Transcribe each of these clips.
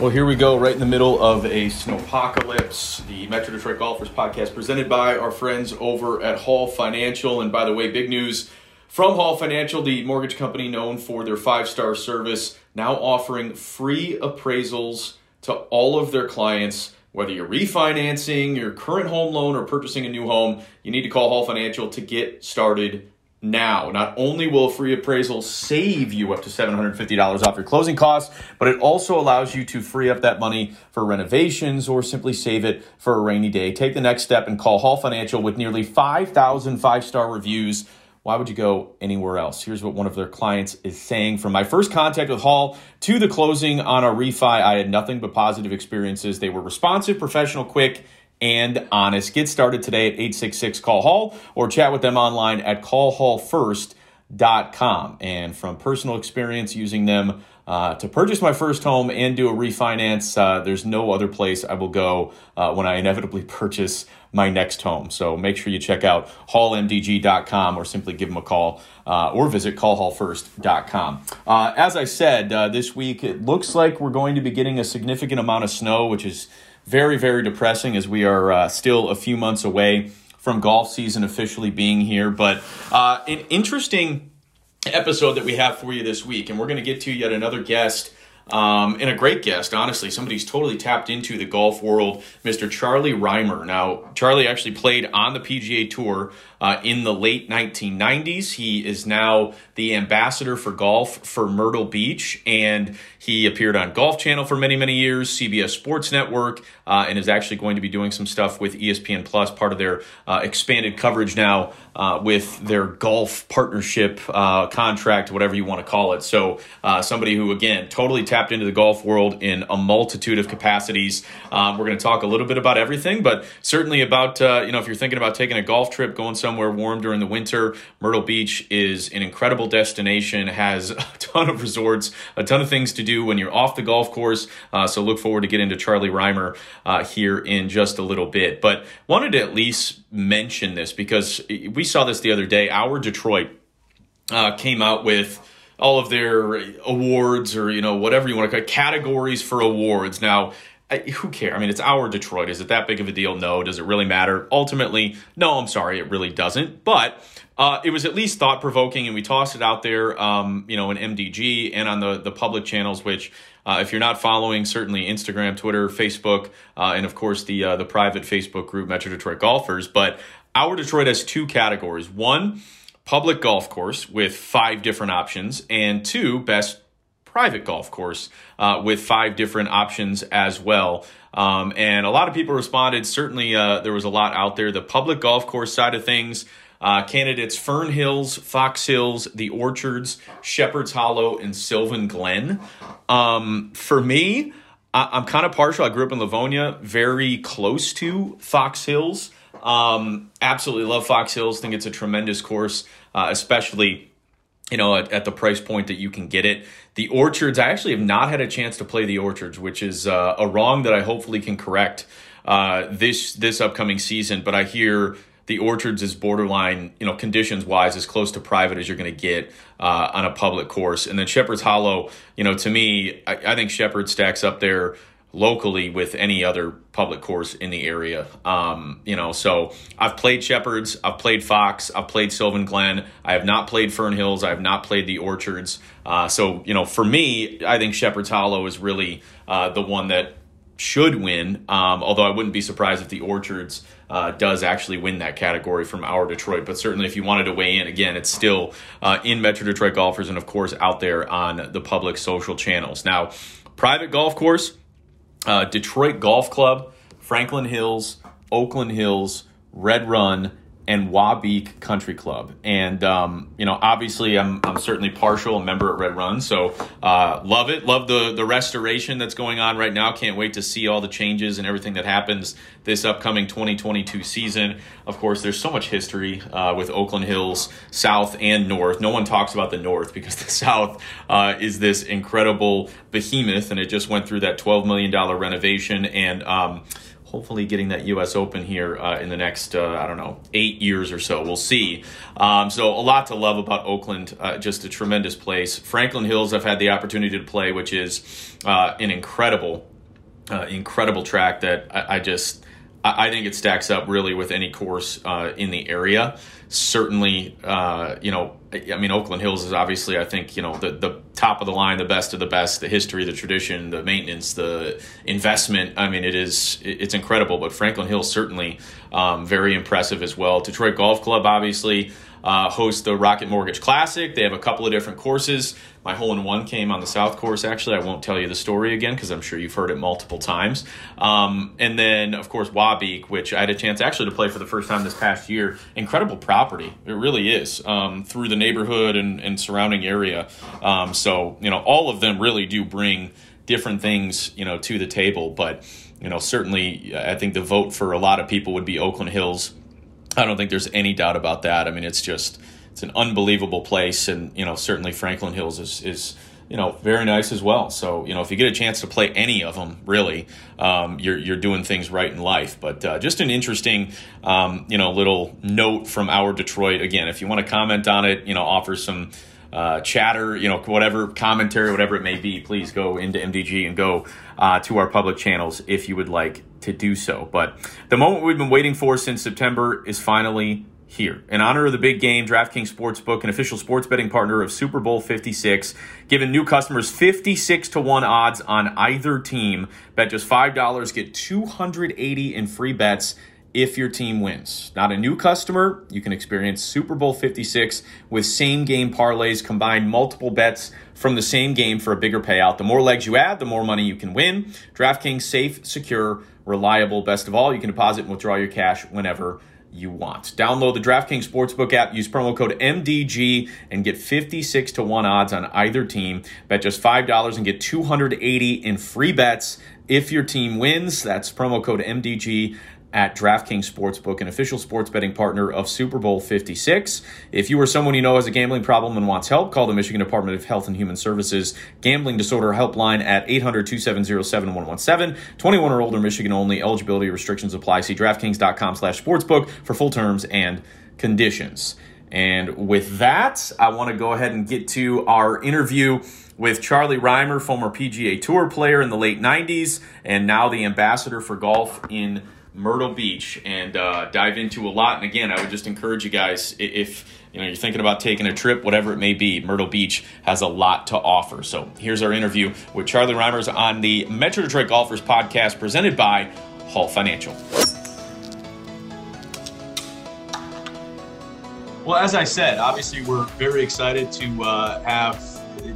Well, here we go, right in the middle of a snowpocalypse. The Metro Detroit Golfers podcast presented by our friends over at Hall Financial. And by the way, big news from Hall Financial, the mortgage company known for their five star service, now offering free appraisals to all of their clients. Whether you're refinancing your current home loan or purchasing a new home, you need to call Hall Financial to get started now. Not only will free appraisal save you up to $750 off your closing costs, but it also allows you to free up that money for renovations or simply save it for a rainy day. Take the next step and call Hall Financial with nearly 5,000 five star reviews. Why would you go anywhere else? Here's what one of their clients is saying. From my first contact with Hall to the closing on a refi, I had nothing but positive experiences. They were responsive, professional, quick, and honest. Get started today at 866 Call Hall or chat with them online at callhallfirst.com. And from personal experience using them uh, to purchase my first home and do a refinance, uh, there's no other place I will go uh, when I inevitably purchase my next home. So make sure you check out hallmdg.com or simply give them a call uh, or visit callhallfirst.com. Uh, as I said, uh, this week it looks like we're going to be getting a significant amount of snow, which is very, very depressing as we are uh, still a few months away from golf season officially being here. But uh, an interesting episode that we have for you this week, and we're going to get to yet another guest. Um, and a great guest, honestly. Somebody's totally tapped into the golf world, Mr. Charlie Rymer. Now, Charlie actually played on the PGA Tour uh, in the late 1990s. He is now the ambassador for golf for Myrtle Beach, and he appeared on Golf Channel for many, many years, CBS Sports Network, uh, and is actually going to be doing some stuff with ESPN Plus, part of their uh, expanded coverage now uh, with their golf partnership uh, contract, whatever you want to call it. So, uh, somebody who, again, totally tapped into the golf world in a multitude of capacities. Um, we're going to talk a little bit about everything, but certainly about, you know, if you're thinking about taking a golf trip, going somewhere warm during the winter. Myrtle Beach is an incredible destination, has a ton of resorts, a ton of things to do when you're off the golf course. Uh, so look forward to getting to Charlie Rymer uh, here in just a little bit. But wanted to at least mention this because we saw this the other day. Hour Detroit uh, came out with all of their awards or you know whatever you want to call it, categories for awards. Now who cares? I mean, it's Hour Detroit. Is it that big of a deal? No. Does it really matter? Ultimately, no, I'm sorry, it really doesn't. But uh, it was at least thought provoking, and we tossed it out there, um, you know, in MDG and on the, the public channels, which. Uh, if you're not following, certainly Instagram, Twitter, Facebook, uh, and of course the uh, the private Facebook group Metro Detroit Golfers. But Hour Detroit has two categories: one, public golf course with five different options, and two, best private golf course uh, with five different options as well. Um, and a lot of people responded. Certainly, uh, there was a lot out there. The public golf course side of things. Uh, candidates Fern Hills, Fox Hills, The Orchards, Shepherd's Hollow, and Sylvan Glen. Um, for me, I- am kind of partial. I grew up in Livonia, very close to Fox Hills. Um, absolutely love Fox Hills. Think it's a tremendous course, uh, especially you know, at, at, the price point that you can get it. The Orchards, I actually have not had a chance to play the Orchards, which is uh, a wrong that I hopefully can correct uh, this this upcoming season. But I hear the Orchards is borderline, you know, conditions wise, as close to private as you're going to get uh, on a public course. And then Shepherd's Hollow, you know, to me, I, I think Shepherd stacks up there locally with any other public course in the area. Um, you know, so I've played Shepherds, I've played Fox, I've played Sylvan Glen. I have not played Fern Hills. I have not played the Orchards. Uh, so you know, for me, I think Shepherd's Hollow is really uh, the one that should win. Um, although I wouldn't be surprised if the Orchards. Uh, does actually win that category from Hour Detroit. But certainly, if you wanted to weigh in, again, it's still uh, in Metro Detroit Golfers and, of course, out there on the public social channels. Now, private golf course, uh, Detroit Golf Club, Franklin Hills, Oakland Hills, Red Run, and Wabeek Country Club. And, um, you know, obviously I'm, I'm certainly partial, a member at Red Run. So uh, love it. Love the, the restoration that's going on right now. Can't wait to see all the changes and everything that happens this upcoming 2022 season. Of course, there's so much history uh, with Oakland Hills, South and North. No one talks about the North because the South uh, is this incredible behemoth, and it just went through that $12 million renovation. And, um, hopefully getting that U.S. Open here uh, in the next, uh, I don't know, eight years or so. We'll see. Um, so a lot to love about Oakland. Uh, just a tremendous place. Franklin Hills, I've had the opportunity to play, which is uh, an incredible, uh, incredible track that I, I just. I think it stacks up really with any course uh, in the area. Certainly, you know, I mean, Oakland Hills is obviously, I think, you know, the, the top of the line, the best of the best, the history, the tradition, the maintenance, the investment. I mean, it is, it's incredible. But Franklin Hills certainly um, very impressive as well. Detroit Golf Club, obviously, uh, host the Rocket Mortgage Classic. They have a couple of different courses. My hole in one came on the South Course, actually. I won't tell you the story again because I'm sure you've heard it multiple times. Um, and then, of course, Wabeek, which I had a chance actually to play for the first time this past year. Incredible property. It really is um, through the neighborhood and, and surrounding area. Um, so, you know, all of them really do bring different things, you know, to the table. But, you know, certainly I think the vote for a lot of people would be Oakland Hills I don't think there's any doubt about that. I mean, it's just it's an unbelievable place, and you know certainly Franklin Hills is is you know very nice as well. So you know if you get a chance to play any of them, really, um, you're you're doing things right in life. But uh, just an interesting um, you know little note from Hour Detroit. Again, if you want to comment on it, you know offer some uh, chatter, you know, whatever commentary, whatever it may be, please go into MDG and go uh, to our public channels if you would like to do so. But the moment we've been waiting for since September is finally here. In honor of the big game, DraftKings Sportsbook, an official sports betting partner of Super Bowl 56, giving new customers 56 to 1 odds on either team. Bet just $5, get 280 in free bets if your team wins. Not a new customer, you can experience Super Bowl 56 with same game parlays, combine multiple bets from the same game for a bigger payout. The more legs you add, the more money you can win. DraftKings safe, secure, reliable. Best of all, you can deposit and withdraw your cash whenever you want. Download the DraftKings Sportsbook app, use promo code MDG and get 56 to 1 odds on either team. Bet just $5 and get 280 in free bets if your team wins. That's promo code MDG at DraftKings Sportsbook, an official sports betting partner of Super Bowl 56. If you or someone you know has a gambling problem and wants help, call the Michigan Department of Health and Human Services Gambling Disorder Helpline at 800-270-7117. 21 or older, Michigan only. Eligibility restrictions apply. See DraftKings.com slash sportsbook for full terms and conditions. And with that, I want to go ahead and get to our interview with Charlie Rymer, former PGA Tour player in the late 90s and now the ambassador for golf in Myrtle Beach and uh, dive into a lot. And again, I would just encourage you guys if you know you're thinking about taking a trip, whatever it may be, Myrtle Beach has a lot to offer. So here's our interview with Charlie Rymers on the Metro Detroit Golfers podcast presented by Hall Financial. Well, as I said, obviously we're very excited to uh, have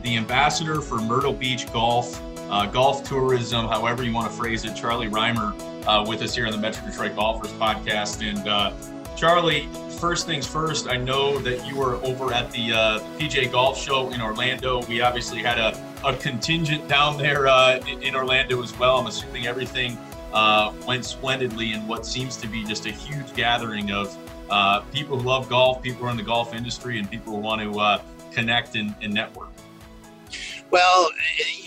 the ambassador for Myrtle Beach Golf, uh, golf tourism, however you want to phrase it, Charlie Rymer uh, with us here on the Metro Detroit Golfers podcast. And uh, Charlie, first things first, I know that you were over at the uh, PGA Golf Show in Orlando. We obviously had a, a contingent down there uh, in Orlando as well. I'm assuming everything uh, went splendidly in what seems to be just a huge gathering of uh, people who love golf, people who are in the golf industry, and people who want to connect and, and network. Well,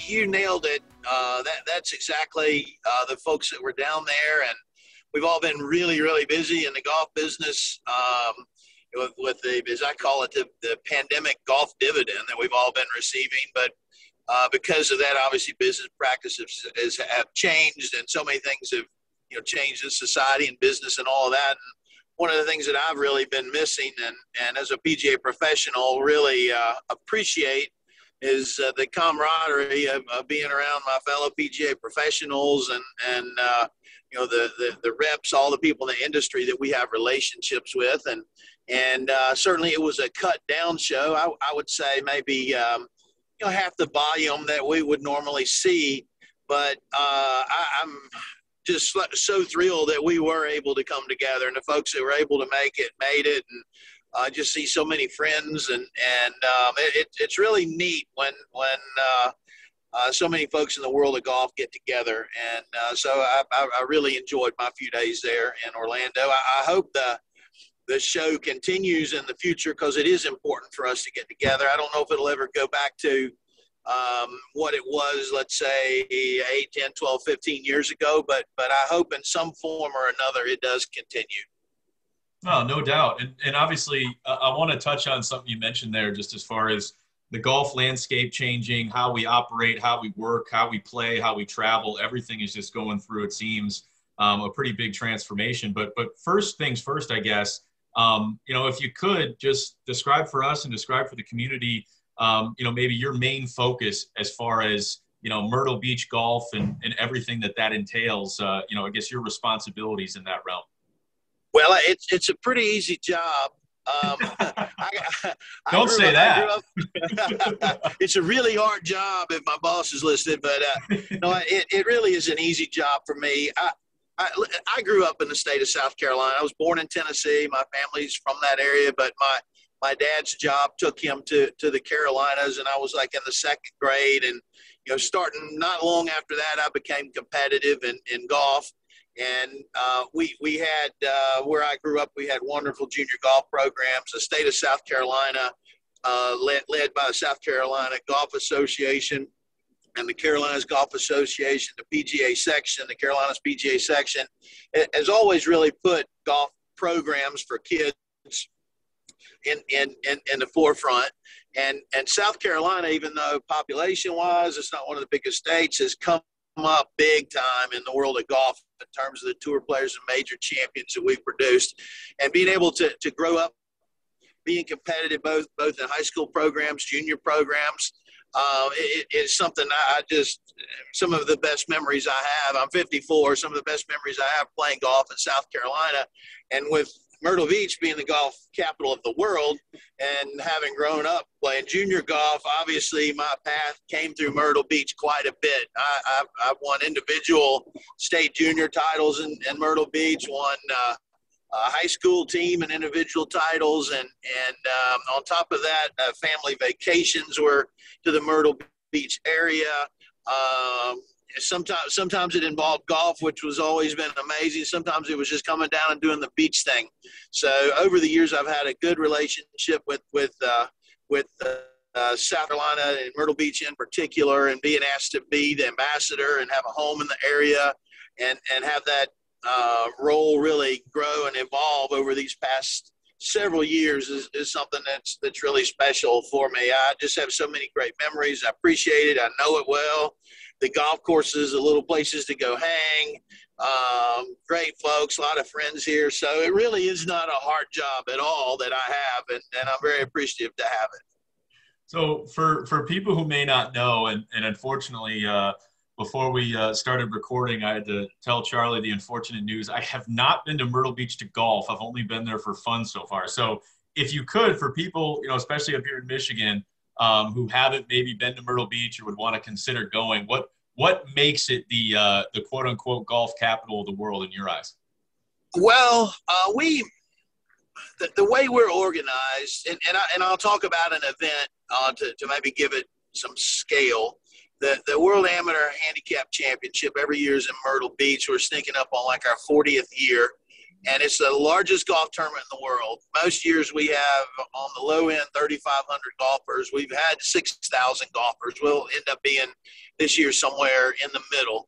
you nailed it uh, that that's exactly uh, the folks that were down there, and we've all been really, really busy in the golf business um, with, with, the, as I call it, the, the, pandemic golf dividend that we've all been receiving. But uh, because of that, obviously, business practices has, have changed, and so many things have you know changed in society and business and all of that. And one of the things that I've really been missing, and and as a PGA professional, really uh, appreciate is uh, the camaraderie of, of, being around my fellow PGA professionals and and uh, you know the, the, the reps, all the people in the industry that we have relationships with, and and uh, certainly it was a cut down show. I, I would say maybe um, you know half the volume that we would normally see, but uh, I, I'm just so thrilled that we were able to come together and the folks that were able to make it made it. And I just see so many friends and and um, it, it's really neat when when uh, uh, so many folks in the world of golf get together and uh, so I, I, I, really enjoyed my few days there in Orlando. I, I hope the the show continues in the future because it is important for us to get together. I don't know if it'll ever go back to um, what it was, let's say 8, 10, 12, 15 years ago. But, but I hope in some form or another it does continue. No, no doubt. And, and obviously, uh, I want to touch on something you mentioned there, just as far as the golf landscape changing, how we operate, how we work, how we play, how we travel. Everything is just going through, it seems, um, a pretty big transformation. But, but first things first, I guess, um, you know, if you could just describe for us and describe for the community um, you know, maybe your main focus as far as, you know, Myrtle Beach golf and, and everything that that entails, uh, you know, I guess your responsibilities in that realm. Well, it's, it's a pretty easy job. Um, I, I Don't say up, that. it's a really hard job if my boss is listening, but uh, no, it, it really is an easy job for me. I, I, I grew up in the state of South Carolina. I was born in Tennessee. My family's from that area, but my my dad's job took him to to the Carolinas, and I was like in the second grade, and you know, starting not long after that, I became competitive in in golf. And uh, we we had uh, where I grew up, we had wonderful junior golf programs. The state of South Carolina, uh, led led by the South Carolina Golf Association and the Carolinas Golf Association, the PGA section, the Carolinas PGA section, has always really put golf programs for kids in, in, in, in the forefront. And, and South Carolina, even though population wise, it's not one of the biggest states, has come up big time in the world of golf in terms of the tour players and major champions that we've produced. And being able to, to grow up being competitive both both in high school programs, junior programs, uh, it, it's something I just some of the best memories I have. I'm 54. Some of the best memories I have playing golf in South Carolina, and with Myrtle Beach being the golf capital of the world and having grown up playing junior golf, obviously my path came through Myrtle Beach quite a bit. I, have I've won individual state junior titles in, in Myrtle Beach, won uh, a high school team and individual titles. And, and um, on top of that, uh, family vacations were to the Myrtle Beach area. Um, sometimes sometimes it involved golf, which was always been amazing. Sometimes it was just coming down and doing the beach thing. So over the years, I've had a good relationship with with uh, with uh, uh, South Carolina and Myrtle Beach in particular, and being asked to be the ambassador and have a home in the area, and and have that uh, role really grow and evolve over these past several years is, is something that's that's really special for me. I just have so many great memories. I appreciate it. I know it well the golf courses, the little places to go hang. Um, great folks, a lot of friends here. So it really is not a hard job at all that I have, and, and I'm very appreciative to have it. So for for people who may not know, and, and unfortunately, uh, before we uh, started recording, I had to tell Charlie the unfortunate news. I have not been to Myrtle Beach to golf. I've only been there for fun so far. So if you could, for people, you know, especially up here in Michigan, um, who haven't maybe been to Myrtle Beach or would want to consider going, what what makes it the uh, the quote unquote golf capital of the world in your eyes? Well, uh, we the, the, way we're organized, and, and, I, and I'll talk about an event uh, to, to maybe give it some scale. The, the World Amateur Handicap Championship every year is in Myrtle Beach. We're sneaking up on like our 40th year and it's the largest golf tournament in the world. Most years we have on the low end 3,500 golfers. We've had 6,000 golfers. We'll end up being this year somewhere in the middle.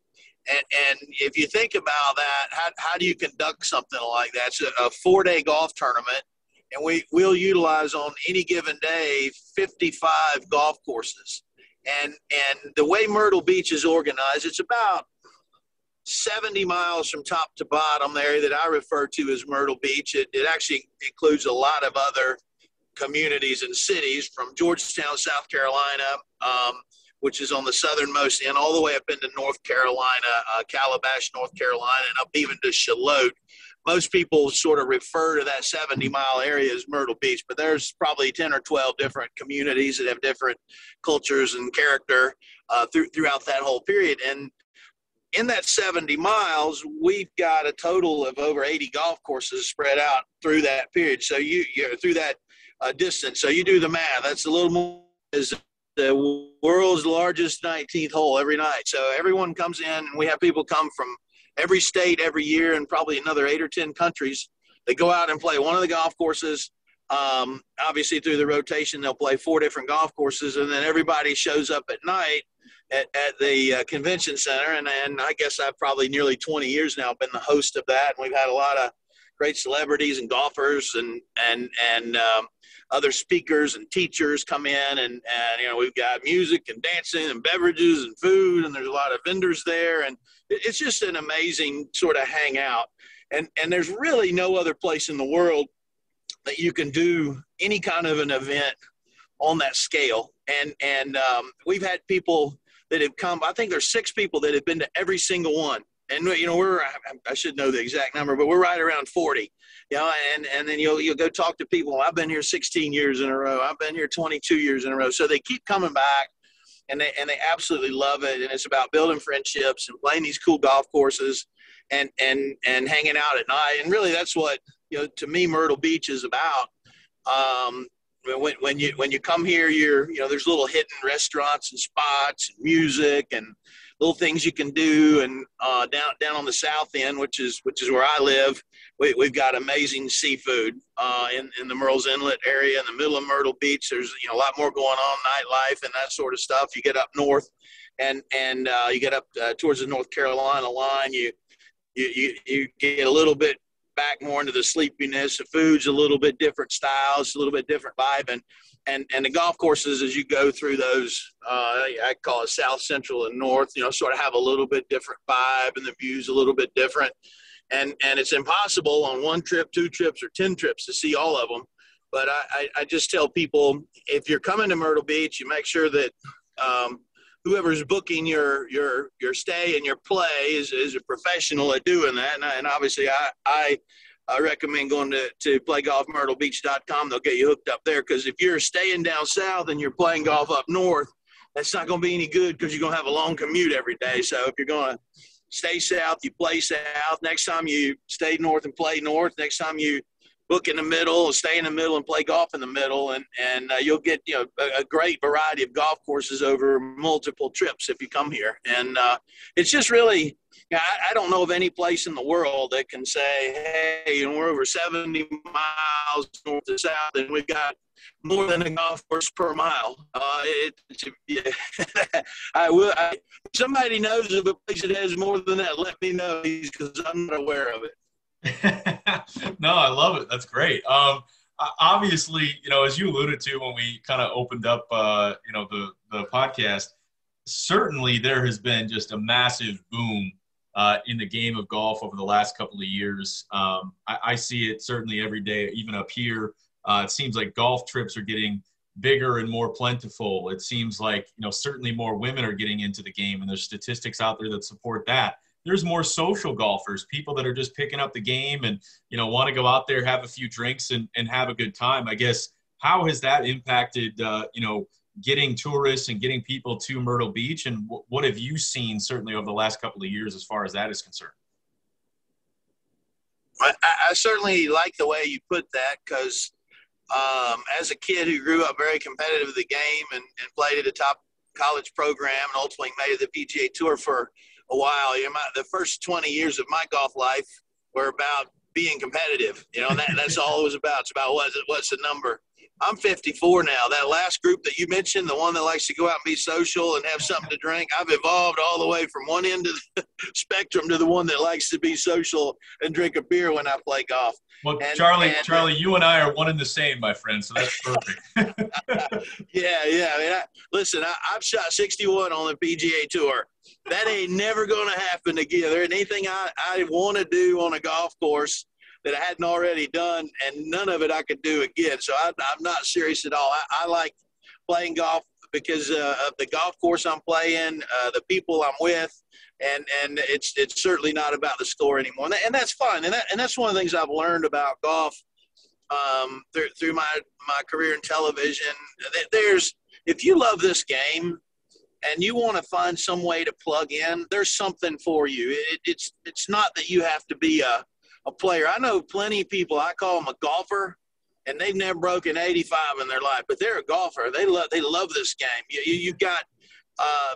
And, and if you think about that, how, how do you conduct something like that? It's a, a four day golf tournament, and we, we'll utilize on any given day 55 golf courses. And, and the way Myrtle Beach is organized, it's about 70 miles from top to bottom there that I refer to as Myrtle Beach. It, it actually includes a lot of other communities and cities from Georgetown, South Carolina, um, which is on the southernmost end, all the way up into North Carolina, uh, Calabash, North Carolina, and up even to Shallotte. Most people sort of refer to that 70 mile area as Myrtle Beach, but there's probably 10 or 12 different communities that have different cultures and character uh, through, throughout that whole period. And in that 70 miles, we've got a total of over 80 golf courses spread out through that period. So you, you through that uh, distance. So you do the math. That's a little more is the world's largest 19th hole every night. So everyone comes in, and we have people come from every state every year, and probably another eight or 10 countries. They go out and play one of the golf courses. Um, obviously, through the rotation, they'll play four different golf courses, and then everybody shows up at night at, at the uh, convention center. And, and I guess I've probably nearly 20 years now been the host of that. And we've had a lot of great celebrities and golfers and, and, and um, other speakers and teachers come in. And, and, you know, we've got music and dancing and beverages and food. And there's a lot of vendors there. And it's just an amazing sort of hangout. And, and there's really no other place in the world that you can do any kind of an event on that scale. And and um, we've had people that have come. I think there's six people that have been to every single one. And you know we're I should know the exact number, but we're right around 40. You know, and and then you'll you'll go talk to people. I've been here 16 years in a row. I've been here 22 years in a row. So they keep coming back, and they and they absolutely love it. And it's about building friendships and playing these cool golf courses, and and and hanging out at night. And really, that's what you know to me Myrtle Beach is about. Um, when, when you when you come here, you're you know there's little hidden restaurants and spots and music and little things you can do. And uh, down down on the south end, which is which is where I live, we, we've got amazing seafood uh, in in the Murrells Inlet area in the middle of Myrtle Beach. There's you know a lot more going on, nightlife and that sort of stuff. You get up north, and and uh, you get up uh, towards the North Carolina line, you you, you, you get a little bit back more into the sleepiness. The food's a little bit different styles, a little bit different vibe, and and and the golf courses as you go through those, uh, I call it South Central and North. You know, sort of have a little bit different vibe, and the views a little bit different. And and it's impossible on one trip, two trips, or ten trips to see all of them. But I, I, I just tell people if you're coming to Myrtle Beach, you make sure that um, whoever's booking your your your stay and your play is, is a professional at doing that. And, and obviously, I, I I recommend going to, to playgolfmyrtlebeach.com. They'll get you hooked up there because if you're staying down south and you're playing golf up north, that's not going to be any good because you're going to have a long commute every day. So if you're going to stay south, you play south. Next time you stay north and play north. Next time you book in the middle, stay in the middle, and play golf in the middle, and and uh, you'll get you know a, a, great variety of golf courses over multiple trips if you come here. And uh, it's just really, you I, I, don't know of any place in the world that can say, hey, know, we're over 70 miles north to south, and we've got more than a golf course per mile. Uh, it, yeah. I will. I, somebody knows of a place that has more than that. Let me know because I'm not aware of it. no, I love it. That's great. Um, obviously, you know, as you alluded to when we kind of opened up, uh, you know, the the podcast, certainly there has been just a massive boom uh, in the game of golf over the last couple of years. Um, I, I, see it certainly every day, even up here. Uh, it seems like golf trips are getting bigger and more plentiful. It seems like you know certainly more women are getting into the game, and there's statistics out there that support that there's more social golfers, people that are just picking up the game and, you know, want to go out there, have a few drinks and, and have a good time. I guess, how has that impacted, uh, you know, getting tourists and getting people to Myrtle Beach? And w- what have you seen certainly over the last couple of years as far as that is concerned? I, I certainly like the way you put that because um, as a kid who grew up very competitive in the game and, and played at a top college program and ultimately made the PGA Tour for – a while. You know, my, the first 20 years of my golf life were about being competitive. You know, that, that's all it was about. It's about what's, what's the number. I'm 54 now. That last group that you mentioned, the one that likes to go out and be social and have something to drink, I've evolved all the way from one end of the spectrum to the one that likes to be social and drink a beer when I play golf. Well, and, Charlie, and, uh, Charlie, you and I are one and the same, my friend. So that's perfect. yeah, yeah. I mean, I, listen, I, I've shot 61 on the PGA Tour. That ain't never going to happen again. There ain't anything I, I want to do on a golf course that I hadn't already done, and none of it I could do again. So I, am not serious at all. I, I like playing golf because uh, of the golf course I'm playing, uh, the people I'm with, and and it's it's certainly not about the score anymore, and, that, and that's fine. And that, and that's one of the things I've learned about golf um, through through my my career in television. There's if you love this game, and you want to find some way to plug in, there's something for you. It, it's it's not that you have to be a, a player. I know plenty of people. I call them a golfer, and they've never broken 85 in their life, but they're a golfer. They love they love this game. You you, you got. Uh,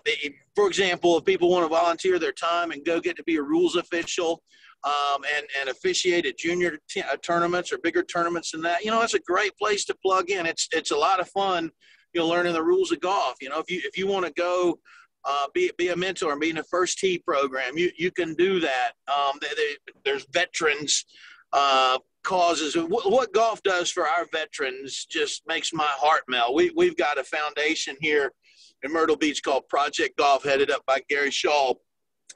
for example, if people want to volunteer their time and go get to be a rules official, um, and, and officiate at junior t- uh, tournaments or bigger tournaments than that, you know, it's a great place to plug in. It's, it's a lot of fun, you know, learning the rules of golf. You know, if you, if you want to go uh, be, be a mentor and be in a first tee program, you, you can do that. Um, they, they, there's veterans uh, causes. What, what golf does for our veterans just makes my heart melt. We, we've got a foundation here in Myrtle Beach called Project Golf, headed up by Gary Schaal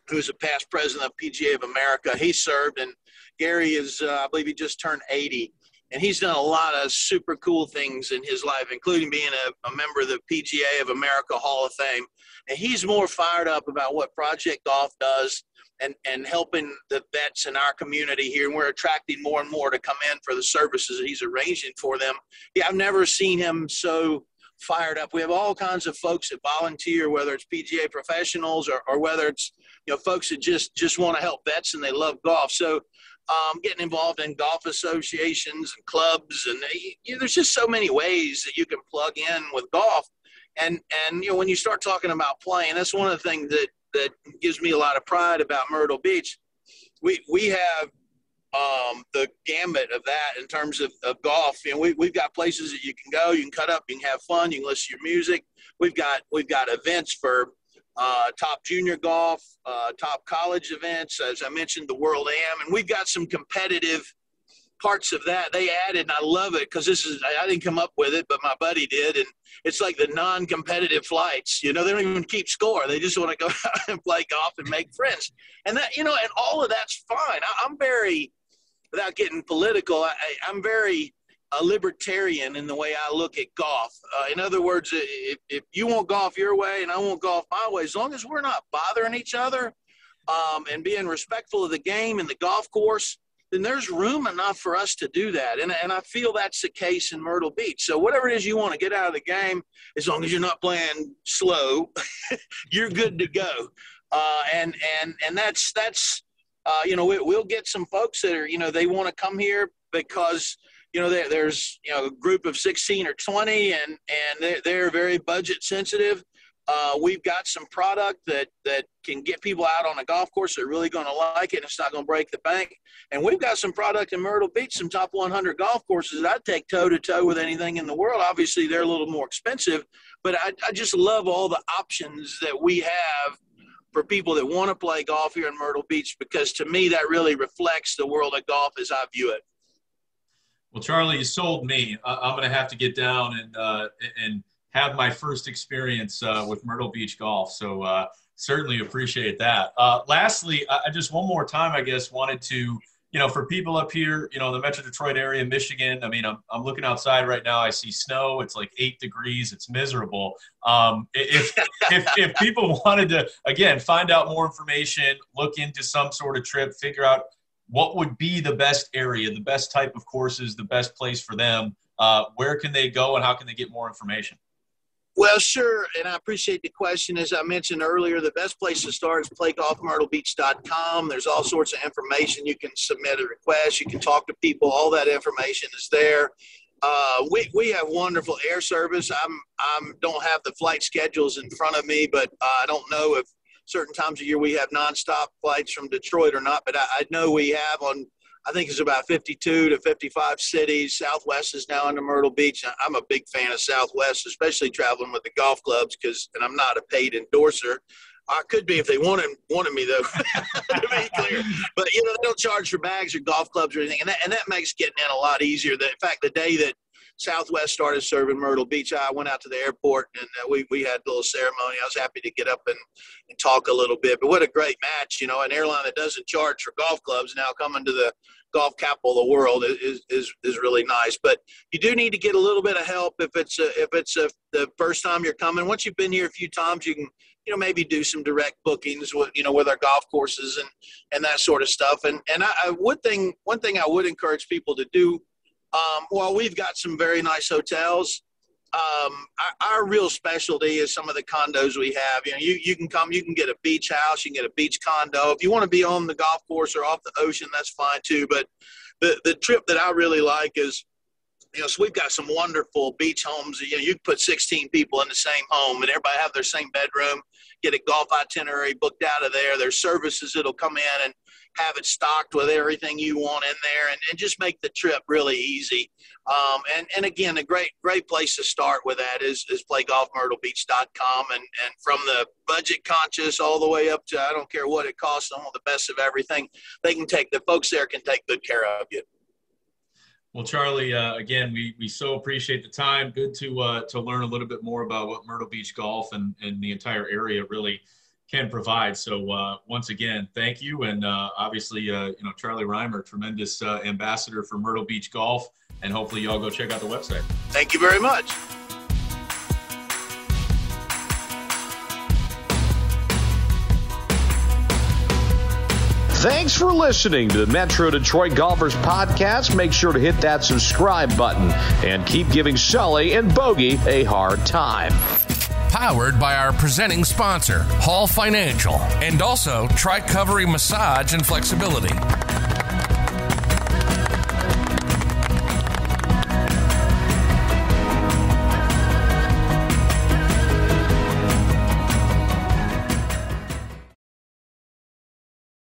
who's a past president of PGA of America. He served, and Gary is, uh, I believe, he just turned 80, and he's done a lot of super cool things in his life, including being a, a member of the PGA of America Hall of Fame. And he's more fired up about what Project Golf does and, and helping the vets in our community here. And we're attracting more and more to come in for the services that he's arranging for them. Yeah, I've never seen him so fired up. We have all kinds of folks that volunteer, whether it's PGA professionals or, or whether it's you know folks that just just want to help vets and they love golf. So um, getting involved in golf associations and clubs, and you know, there's just so many ways that you can plug in with golf. And and you know when you start talking about playing, that's one of the things that that gives me a lot of pride about Myrtle Beach. We we have um, the gambit of that in terms of, of golf. You know, we, we've got places that you can go, you can cut up, you can have fun, you can listen to your music. We've got we've got events for uh, top junior golf, uh, top college events. As I mentioned, the World Am, and we've got some competitive parts of that. They added, and I love it because this is I didn't come up with it, but my buddy did, and it's like the non-competitive flights. You know, they don't even keep score; they just want to go out and play golf and make friends. And that, you know, and all of that's fine. I, I'm very without getting political, I, I'm very a libertarian in the way I look at golf. Uh, in other words, if, if you want golf your way and I want golf my way, as long as we're not bothering each other um, and being respectful of the game and the golf course, then there's room enough for us to do that. And, and I feel that's the case in Myrtle Beach. So whatever it is you want to get out of the game, as long as you're not playing slow, you're good to go. Uh, and and and that's that's uh, you know, we, will get some folks that are, you know, they want to come here because, you know, there, there's, you know, a group of 16 or 20 and, and they're, they're very budget sensitive. Uh, we've got some product that, that can get people out on a golf course that are really going to like it and it's not going to break the bank. And we've got some product in Myrtle Beach, some top 100 golf courses that I'd take toe to toe with anything in the world. Obviously, they're a little more expensive, but I, I just love all the options that we have for people that want to play golf here in Myrtle Beach because to me that really reflects the world of golf as I view it. Well, Charlie, you sold me. I'm going to have to get down and uh, and have my first experience uh, with Myrtle Beach golf. So uh, certainly appreciate that. Uh, lastly, I just one more time, I guess, wanted to you know, for people up here, you know, in the Metro Detroit area, Michigan, I mean, I'm, I'm looking outside right now. I see snow. It's like eight degrees. It's miserable. Um, if, if, if people wanted to, again, find out more information, look into some sort of trip, figure out what would be the best area, the best type of courses, the best place for them, uh, where can they go and how can they get more information? Well, sure, and I appreciate the question. As I mentioned earlier, the best place to start is playgolfmyrtlebeach.com. There's all sorts of information. You can submit a request. You can talk to people. All that information is there. Uh, we, we have wonderful air service. I'm I'm don't have the flight schedules in front of me, but uh, I don't know if certain times of year we have nonstop flights from Detroit or not. But I, I know we have on I think it's about 52 to 55 cities. Southwest is now into Myrtle Beach. I'm a big fan of Southwest, especially traveling with the golf clubs because, and I'm not a paid endorser. I could be if they wanted wanted me though, to be clear. But you know, they don't charge for bags or golf clubs or anything, and that and that makes getting in a lot easier. That in fact, the day that Southwest started serving Myrtle Beach. I went out to the airport and uh, we, we had a little ceremony. I was happy to get up and, and talk a little bit. But what a great match, you know, an airline that doesn't charge for golf clubs now coming to the golf capital of the world is, is, is really nice. But you do need to get a little bit of help if it's a, if it's a, the first time you're coming. Once you've been here a few times, you can you know maybe do some direct bookings with you know with our golf courses and and that sort of stuff. And and I, I would thing one thing I would encourage people to do um, well, we've got some very nice hotels. um, our, our, real specialty is some of the condos we have. You know, you, you can come, you can get a beach house, you can get a beach condo. If you want to be on the golf course or off the ocean, that's fine too. But the, the trip that I really like is, you know, so we've got some wonderful beach homes. You know, you can put 16 people in the same home and everybody have their same bedroom, get a golf itinerary booked out of there. There's services that'll come in and have it stocked with everything you want in there and, and just make the trip really easy. Um, and, and again, a great, great place to start with that is, is playgolfmyrtlebeach.com. And, and from the budget conscious all the way up to, I don't care what it costs them, the best of everything, they can take, the folks there can take good care of you. Well, Charlie, uh, again, we, we so appreciate the time. Good to uh, to learn a little bit more about what Myrtle Beach Golf and, and the entire area really can provide. So uh, once again, thank you, and uh, obviously, uh, you know, Charlie Rymer, tremendous uh, ambassador for Myrtle Beach Golf, and hopefully, y'all go check out the website. Thank you very much. Thanks for listening to the Metro Detroit Golfers Podcast. Make sure to hit that subscribe button and keep giving Sully and Bogey a hard time powered by our presenting sponsor, Hall Financial, and also Tricovery Massage and Flexibility.